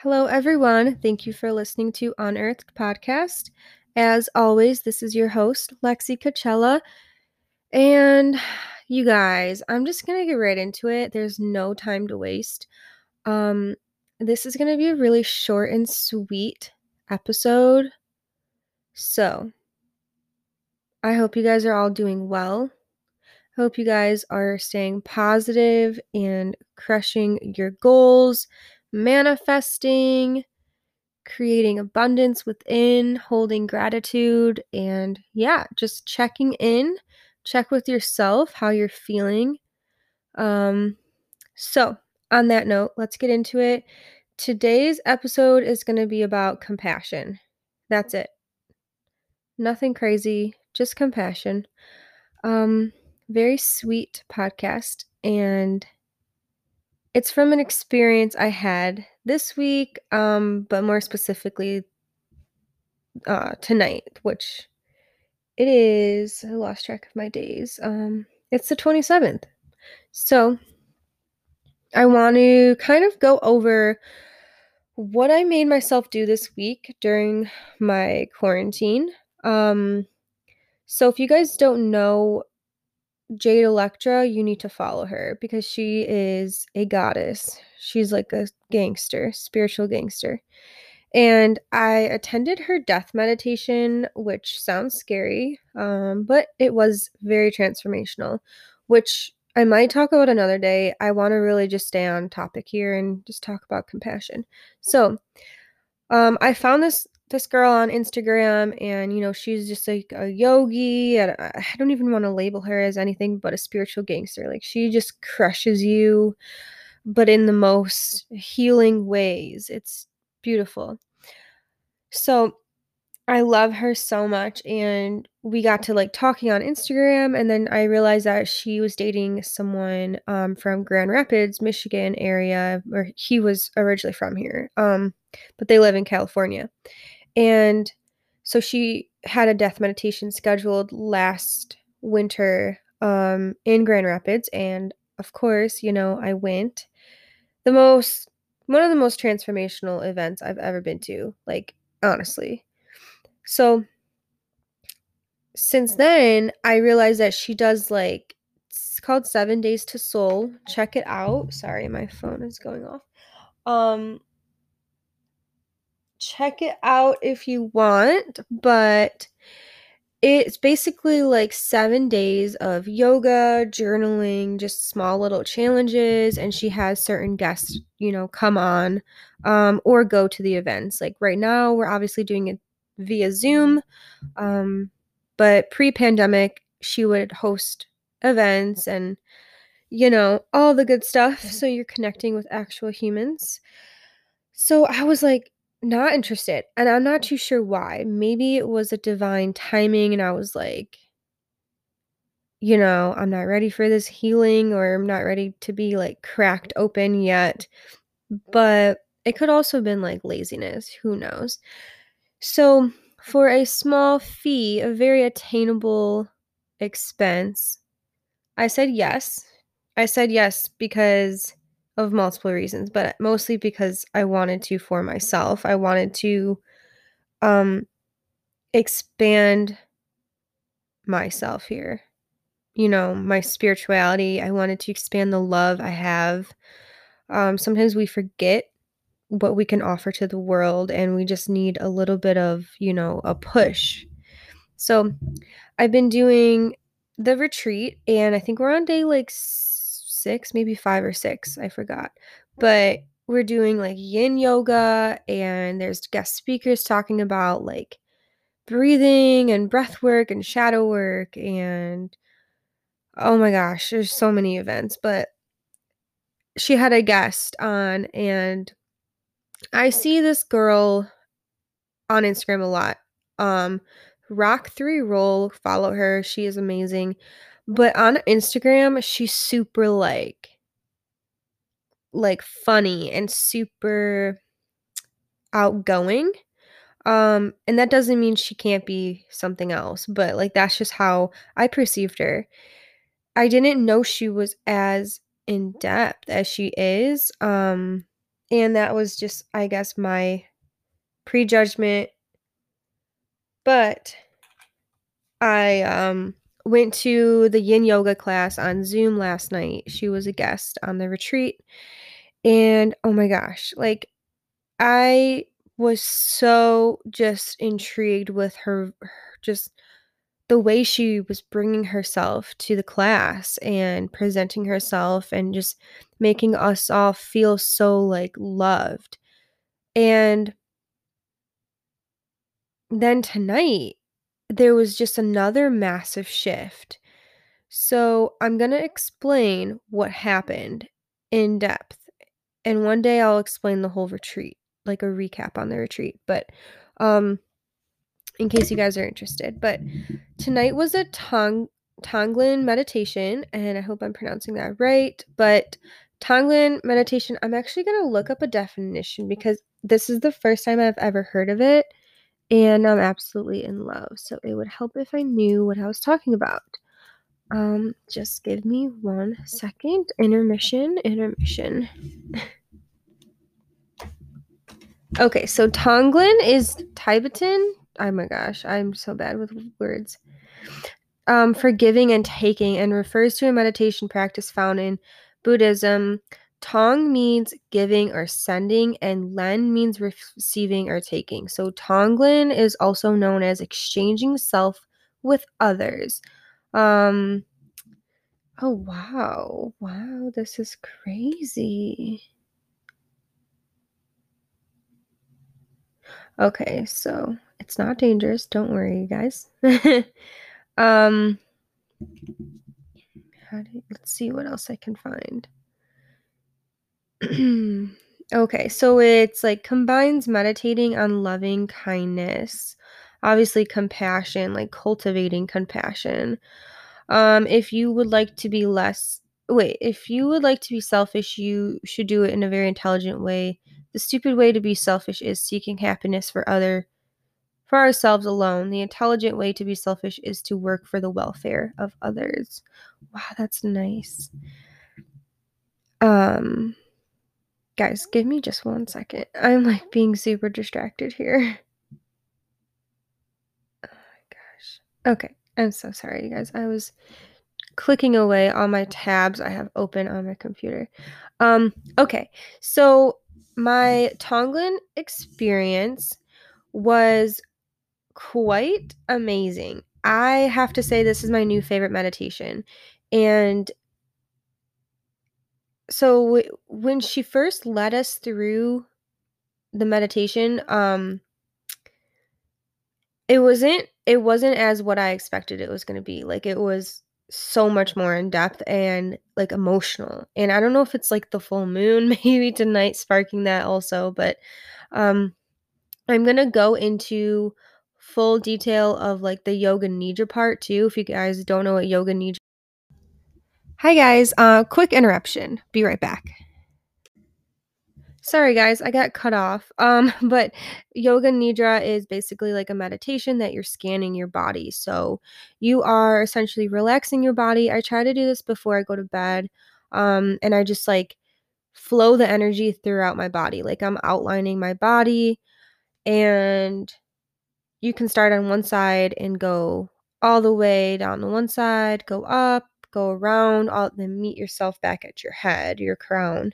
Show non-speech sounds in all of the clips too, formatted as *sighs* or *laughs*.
Hello, everyone. Thank you for listening to Unearthed Podcast. As always, this is your host, Lexie Coachella. And you guys, I'm just going to get right into it. There's no time to waste. Um, this is going to be a really short and sweet episode. So, I hope you guys are all doing well. Hope you guys are staying positive and crushing your goals, manifesting, creating abundance within, holding gratitude, and yeah, just checking in. Check with yourself how you're feeling. Um, so, on that note, let's get into it. Today's episode is going to be about compassion. That's it. Nothing crazy, just compassion. Um, very sweet podcast and it's from an experience I had this week, um, but more specifically uh, tonight, which it is. I lost track of my days. Um, it's the 27th. So I want to kind of go over what I made myself do this week during my quarantine. Um, so if you guys don't know Jade Electra, you need to follow her because she is a goddess. She's like a gangster, spiritual gangster. And I attended her death meditation, which sounds scary, um, but it was very transformational, which I might talk about another day. I want to really just stay on topic here and just talk about compassion. So, um, I found this this girl on Instagram, and you know, she's just like a yogi. And I don't even want to label her as anything but a spiritual gangster. Like, she just crushes you, but in the most healing ways. It's beautiful. So, I love her so much and we got to like talking on Instagram and then I realized that she was dating someone um, from Grand Rapids, Michigan area where he was originally from here. Um, but they live in California. And so she had a death meditation scheduled last winter um, in Grand Rapids and of course, you know, I went. The most one of the most transformational events I've ever been to, like honestly so since then, I realized that she does like it's called 7 Days to Soul. Check it out. Sorry, my phone is going off. Um check it out if you want, but it's basically like 7 days of yoga, journaling, just small little challenges and she has certain guests, you know, come on um or go to the events. Like right now, we're obviously doing it via Zoom. Um, but pre pandemic, she would host events and, you know, all the good stuff. Mm-hmm. So you're connecting with actual humans. So I was like, not interested. And I'm not mm. too sure why. Maybe it was a divine timing, and I was like, you know, I'm not ready for this healing, or I'm not ready to be like cracked open yet. Mm. But it could also have been like laziness. Who knows? So, for a small fee, a very attainable expense, I said yes. I said yes because of multiple reasons, but mostly because I wanted to for myself. I wanted to um expand myself here. You know, my spirituality. I wanted to expand the love I have. Um sometimes we forget what we can offer to the world and we just need a little bit of, you know, a push. So, I've been doing the retreat and I think we're on day like 6, maybe 5 or 6, I forgot. But we're doing like yin yoga and there's guest speakers talking about like breathing and breath work and shadow work and oh my gosh, there's so many events, but she had a guest on and I see this girl on Instagram a lot. Um, Rock 3 Roll, follow her. She is amazing. But on Instagram, she's super like like funny and super outgoing. Um, and that doesn't mean she can't be something else, but like that's just how I perceived her. I didn't know she was as in depth as she is. Um, And that was just, I guess, my prejudgment. But I um went to the yin yoga class on Zoom last night. She was a guest on the retreat. And oh my gosh, like I was so just intrigued with her, her just the way she was bringing herself to the class and presenting herself and just making us all feel so like loved. And then tonight, there was just another massive shift. So, I'm going to explain what happened in depth. And one day I'll explain the whole retreat, like a recap on the retreat. But um in case you guys are interested. But tonight was a Tong Tonglen meditation, and I hope I'm pronouncing that right. But Tonglen meditation, I'm actually going to look up a definition because this is the first time I've ever heard of it, and I'm absolutely in love. So it would help if I knew what I was talking about. Um, just give me one second. Intermission, intermission. *laughs* okay, so Tonglen is Tibetan oh my gosh, I'm so bad with words. Um, forgiving and taking and refers to a meditation practice found in Buddhism. Tong means giving or sending, and Len means receiving or taking. So Tonglen is also known as exchanging self with others. Um, oh wow, wow, this is crazy. Okay, so it's not dangerous. Don't worry, you guys. *laughs* um, how do let's see what else I can find. *clears throat* okay, so it's like combines meditating on loving kindness, obviously compassion, like cultivating compassion. Um, if you would like to be less wait, if you would like to be selfish, you should do it in a very intelligent way. The stupid way to be selfish is seeking happiness for other for ourselves alone. The intelligent way to be selfish is to work for the welfare of others. Wow, that's nice. Um guys, give me just one second. I'm like being super distracted here. Oh my gosh. Okay. I'm so sorry, you guys. I was clicking away on my tabs I have open on my computer. Um okay. So my Tonglen experience was quite amazing. I have to say, this is my new favorite meditation. And so when she first led us through the meditation, um, it wasn't it wasn't as what I expected it was going to be. Like it was so much more in depth and like emotional. And I don't know if it's like the full moon *laughs* maybe tonight sparking that also, but um I'm going to go into full detail of like the yoga nidra part too. If you guys don't know what yoga nidra Hi guys, uh quick interruption. Be right back. Sorry guys, I got cut off. Um *laughs* but yoga nidra is basically like a meditation that you're scanning your body. So you are essentially relaxing your body. I try to do this before I go to bed. Um and I just like flow the energy throughout my body. Like I'm outlining my body and you can start on one side and go all the way down the one side, go up, go around, all, then meet yourself back at your head, your crown.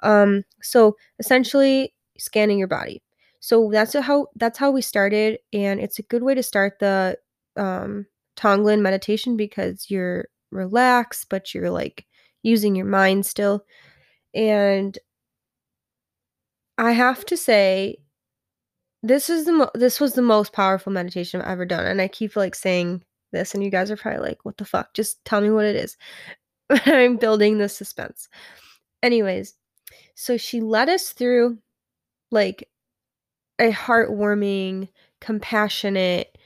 Um, so essentially scanning your body. So that's how that's how we started, and it's a good way to start the um, Tonglen meditation because you're relaxed, but you're like using your mind still. And I have to say, this is the mo- this was the most powerful meditation I've ever done, and I keep like saying this, and you guys are probably like, "What the fuck?" Just tell me what it is. *laughs* I'm building the suspense. Anyways, so she led us through like a heartwarming, compassionate,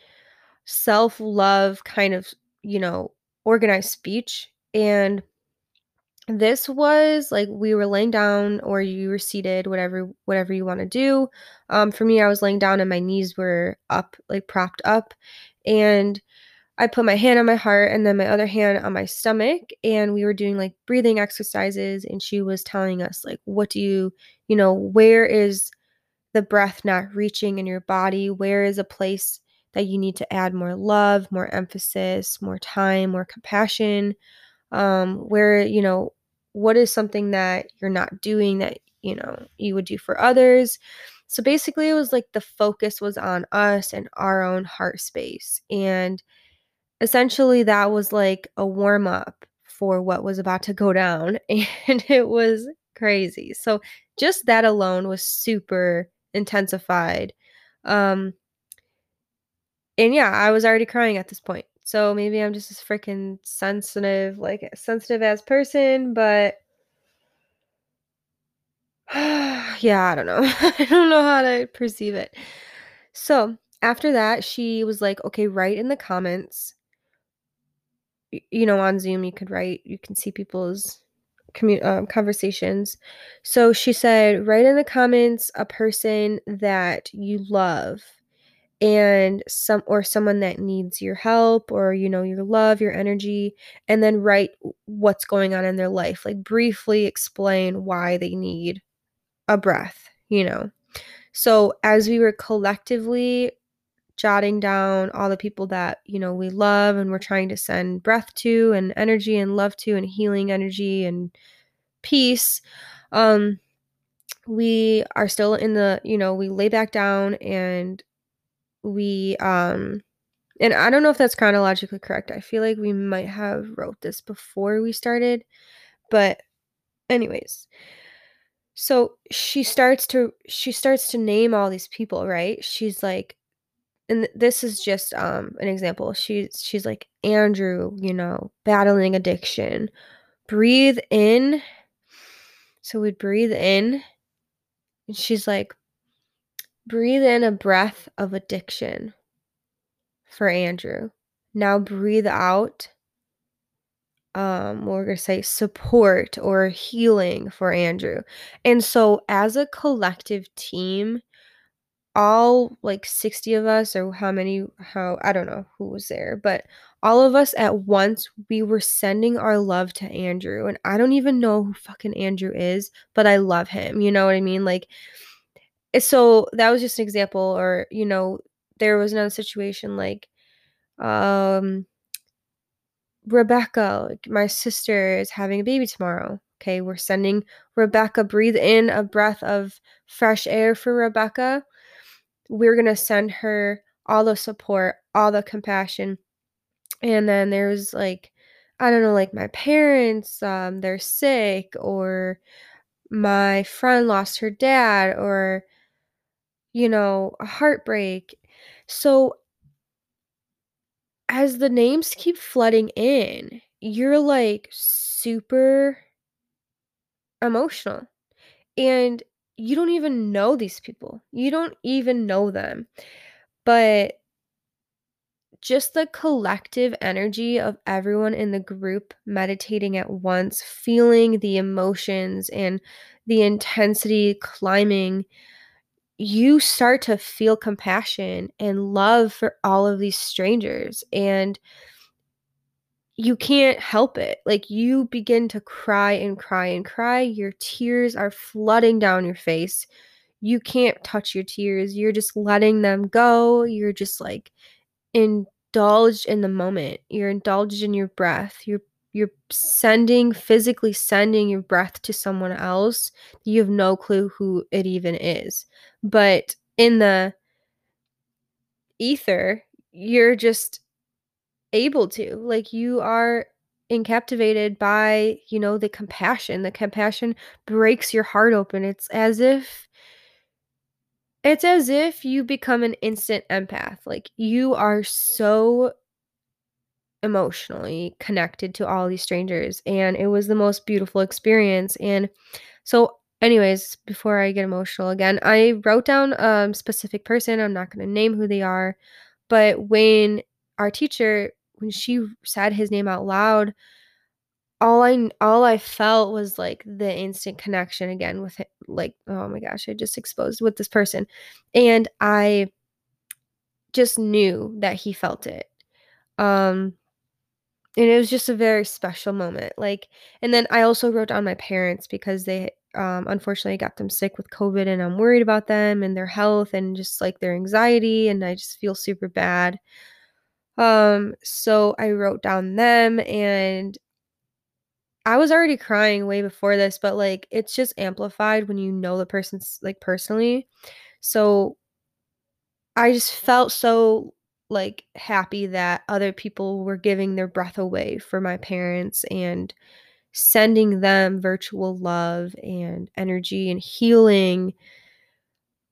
self-love kind of, you know, organized speech and this was like we were laying down or you were seated whatever whatever you want to do um, for me i was laying down and my knees were up like propped up and I put my hand on my heart and then my other hand on my stomach and we were doing like breathing exercises and she was telling us like what do you, you know, where is the breath not reaching in your body? Where is a place that you need to add more love, more emphasis, more time, more compassion? Um where, you know, what is something that you're not doing that, you know, you would do for others? So basically it was like the focus was on us and our own heart space and essentially that was like a warm up for what was about to go down *laughs* and it was crazy. So just that alone was super intensified. Um and yeah, I was already crying at this point. So maybe I'm just this freaking sensitive, like sensitive as person, but *sighs* yeah, I don't know. *laughs* I don't know how to perceive it. So after that, she was like, okay, write in the comments you know, on Zoom, you could write, you can see people's um, conversations. So she said, write in the comments a person that you love and some or someone that needs your help or you know your love your energy and then write what's going on in their life like briefly explain why they need a breath you know so as we were collectively jotting down all the people that, you know, we love and we're trying to send breath to and energy and love to and healing energy and peace. Um we are still in the, you know, we lay back down and we um and I don't know if that's chronologically correct. I feel like we might have wrote this before we started, but anyways. So she starts to she starts to name all these people, right? She's like and this is just um an example. She's she's like Andrew, you know, battling addiction. Breathe in. So we'd breathe in. And she's like, breathe in a breath of addiction for Andrew. Now breathe out. Um, we're gonna say support or healing for Andrew. And so as a collective team, all like 60 of us or how many how I don't know who was there, but all of us at once we were sending our love to Andrew and I don't even know who fucking Andrew is, but I love him. You know what I mean? Like eh, so that was just an example or you know there was another situation like um Rebecca, like my sister is having a baby tomorrow. Okay, we're sending Rebecca breathe in a breath of fresh air for Rebecca we're going to send her all the support, all the compassion. And then there's like, I don't know, like my parents, um, they're sick, or my friend lost her dad, or, you know, a heartbreak. So as the names keep flooding in, you're like super emotional. And you don't even know these people. You don't even know them. But just the collective energy of everyone in the group meditating at once, feeling the emotions and the intensity climbing, you start to feel compassion and love for all of these strangers. And you can't help it. Like you begin to cry and cry and cry. Your tears are flooding down your face. You can't touch your tears. You're just letting them go. You're just like indulged in the moment. You're indulged in your breath. You're you're sending physically sending your breath to someone else. You have no clue who it even is. But in the ether, you're just able to. Like you are encaptivated by, you know, the compassion. The compassion breaks your heart open. It's as if it's as if you become an instant empath. Like you are so emotionally connected to all these strangers and it was the most beautiful experience and so anyways before i get emotional again i wrote down a specific person i'm not going to name who they are but when our teacher when she said his name out loud, all I all I felt was like the instant connection again with it. Like, oh my gosh, I just exposed with this person. And I just knew that he felt it. Um and it was just a very special moment. Like and then I also wrote down my parents because they um, unfortunately got them sick with COVID and I'm worried about them and their health and just like their anxiety and I just feel super bad. Um so I wrote down them and I was already crying way before this, but like it's just amplified when you know the person's like personally. So I just felt so like happy that other people were giving their breath away for my parents and sending them virtual love and energy and healing.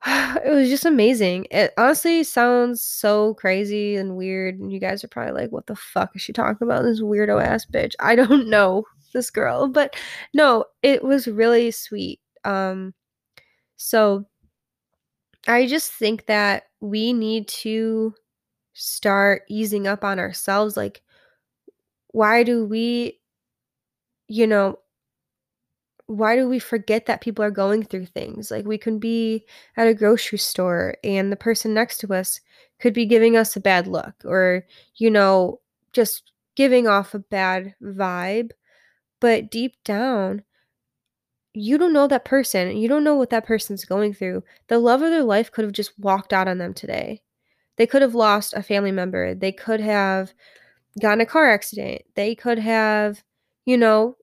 *sighs* It was just amazing. It honestly sounds so crazy and weird, and you guys are probably like, "What the fuck is she talking about? This weirdo ass bitch." *laughs* I don't know this girl, but no, it was really sweet. Um, so I just think that we need to start easing up on ourselves. Like, why do we, you know, why do we forget that people are going through things? Like, we can be at a grocery store and the person next to us could be giving us a bad look or, you know, just giving off a bad vibe. But deep down, you don't know that person. You don't know what that person's going through. The love of their life could have just walked out on them today. They could have lost a family member. They could have gotten a car accident. They could have, you know,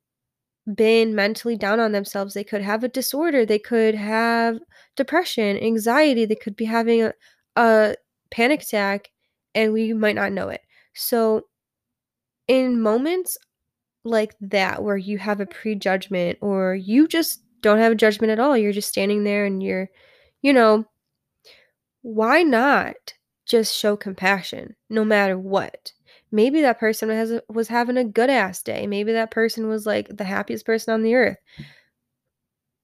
been mentally down on themselves. They could have a disorder. They could have depression, anxiety. They could be having a, a panic attack and we might not know it. So, in moments like that where you have a prejudgment or you just don't have a judgment at all, you're just standing there and you're, you know, why not just show compassion no matter what? Maybe that person has was having a good ass day. Maybe that person was like the happiest person on the earth.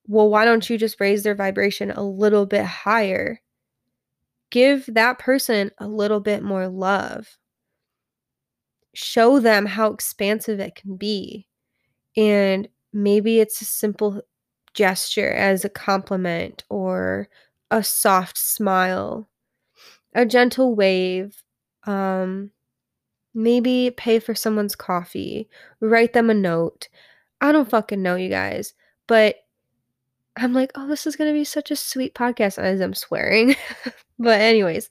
Well, why don't you just raise their vibration a little bit higher? Give that person a little bit more love. Show them how expansive it can be. And maybe it's a simple gesture as a compliment or a soft smile, a gentle wave, um, maybe pay for someone's coffee, write them a note. I don't fucking know, you guys, but I'm like, oh, this is gonna be such a sweet podcast as I'm swearing. *laughs* but anyways,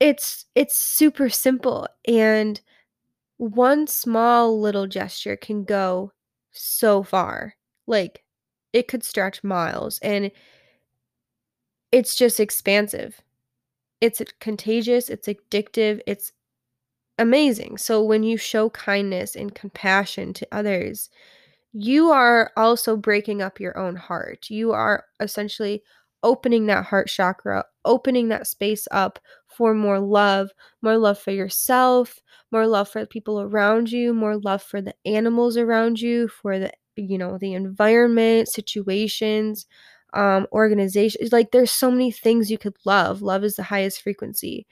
it's it's super simple and one small little gesture can go so far. Like it could stretch miles and it's just expansive. It's contagious, it's addictive, it's amazing. So when you show kindness and compassion to others, you are also breaking up your own heart. You are essentially opening that heart chakra, opening that space up for more love, more love for yourself, more love for the people around you, more love for the animals around you, for the you know, the environment, situations, um organizations. Like there's so many things you could love. Love is the highest frequency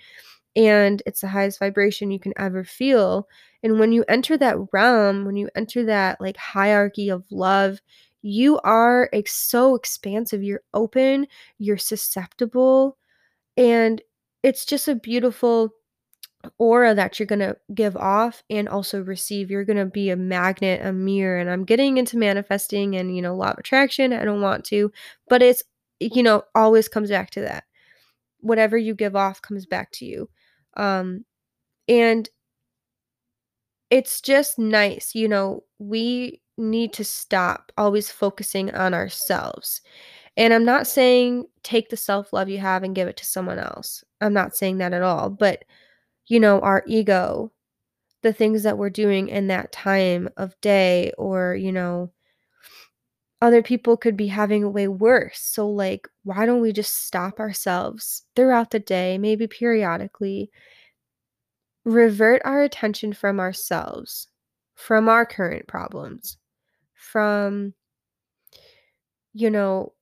and it's the highest vibration you can ever feel. And when you enter that realm, when you enter that like hierarchy of love, you are ex- so expansive. You're open, you're susceptible, and it's just a beautiful aura that you're going to give off and also receive. You're going to be a magnet, a mirror. And I'm getting into manifesting and, you know, law of attraction. I don't want to, but it's, you know, always comes back to that. Whatever you give off comes back to you. Um, and it's just nice, you know, we need to stop always focusing on ourselves. And I'm not saying take the self love you have and give it to someone else. I'm not saying that at all. But, you know, our ego, the things that we're doing in that time of day, or, you know, other people could be having way worse. So, like, why don't we just stop ourselves throughout the day, maybe periodically, revert our attention from ourselves, from our current problems, from, you know,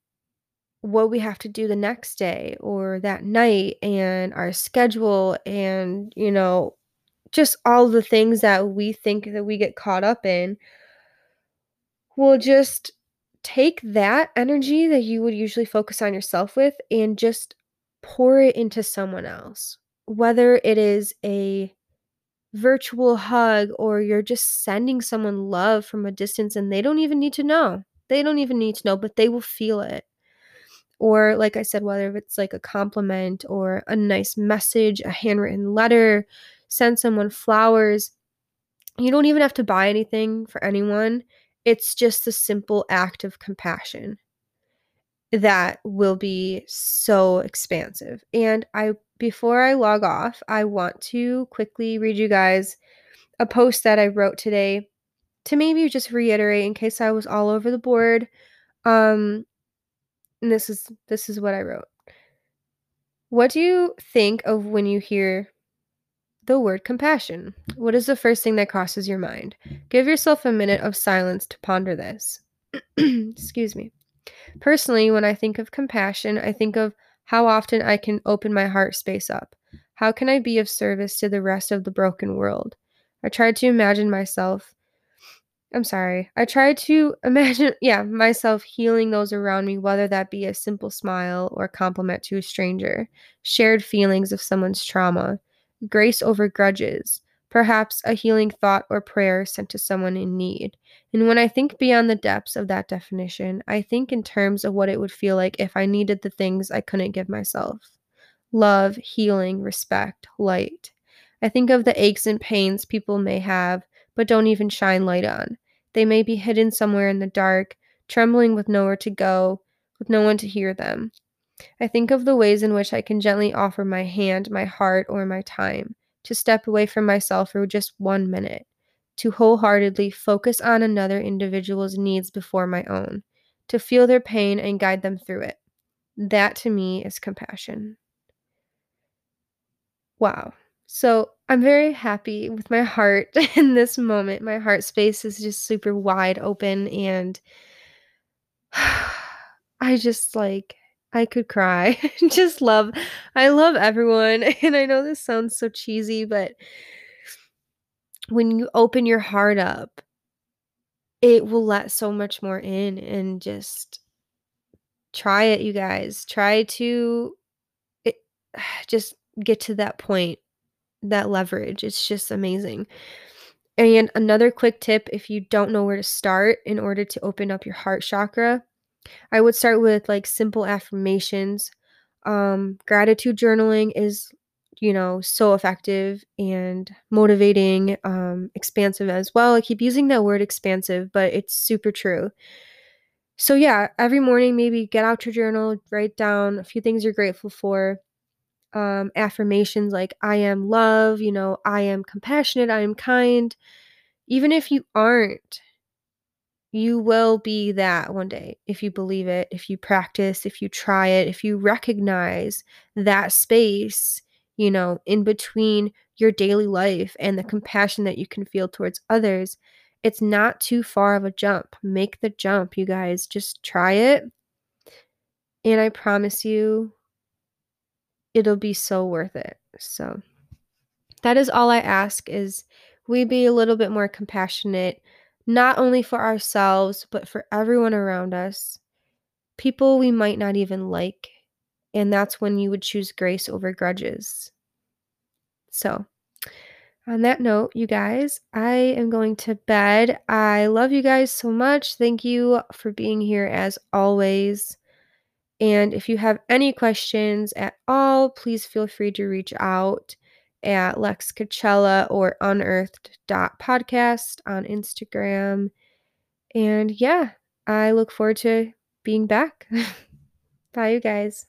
what we have to do the next day or that night and our schedule and, you know, just all the things that we think that we get caught up in. We'll just take that energy that you would usually focus on yourself with and just pour it into someone else. Whether it is a virtual hug or you're just sending someone love from a distance and they don't even need to know. They don't even need to know, but they will feel it. Or, like I said, whether it's like a compliment or a nice message, a handwritten letter, send someone flowers. You don't even have to buy anything for anyone. It's just a simple act of compassion that will be so expansive. And I before I log off, I want to quickly read you guys a post that I wrote today to maybe just reiterate in case I was all over the board. Um and this is this is what I wrote. What do you think of when you hear the word compassion? What is the first thing that crosses your mind? Give yourself a minute of silence to ponder this. *clears throat* Excuse me. Personally, when I think of compassion, I think of how often I can open my heart space up. How can I be of service to the rest of the broken world? I tried to imagine myself. I'm sorry. I tried to *laughs* imagine, yeah, myself healing those around me, whether that be a simple smile or compliment to a stranger, shared feelings of someone's trauma, grace over grudges, perhaps a healing thought or prayer sent to someone in need. And when I think beyond the depths of that definition, I think in terms of what it would feel like if I needed the things I couldn't give myself love, healing, respect, light. I think of the aches and pains people may have, but don't even shine light on. They may be hidden somewhere in the dark, trembling with nowhere to go, with no one to hear them. I think of the ways in which I can gently offer my hand, my heart, or my time to step away from myself for just one minute to wholeheartedly focus on another individual's needs before my own, to feel their pain and guide them through it. That to me is compassion. Wow. So I'm very happy with my heart *laughs* in this moment. My heart space is just super wide open and *sighs* I just like I could cry. *laughs* just love I love everyone *laughs* and I know this sounds so cheesy but when you open your heart up, it will let so much more in and just try it, you guys. Try to it, *sighs* just get to that point, that leverage. It's just amazing. And another quick tip if you don't know where to start in order to open up your heart chakra, I would start with like simple affirmations. Um, gratitude journaling is you know, so effective and motivating, um, expansive as well. I keep using that word expansive, but it's super true. So, yeah, every morning, maybe get out your journal, write down a few things you're grateful for. Um, affirmations like, I am love, you know, I am compassionate, I am kind. Even if you aren't, you will be that one day if you believe it, if you practice, if you try it, if you recognize that space you know, in between your daily life and the compassion that you can feel towards others, it's not too far of a jump. Make the jump, you guys. Just try it. And I promise you, it'll be so worth it. So that is all I ask is we be a little bit more compassionate, not only for ourselves, but for everyone around us. People we might not even like and that's when you would choose grace over grudges. So, on that note, you guys, I am going to bed. I love you guys so much. Thank you for being here as always. And if you have any questions at all, please feel free to reach out at Lex Coachella or unearthed.podcast on Instagram. And yeah, I look forward to being back. *laughs* Bye, you guys.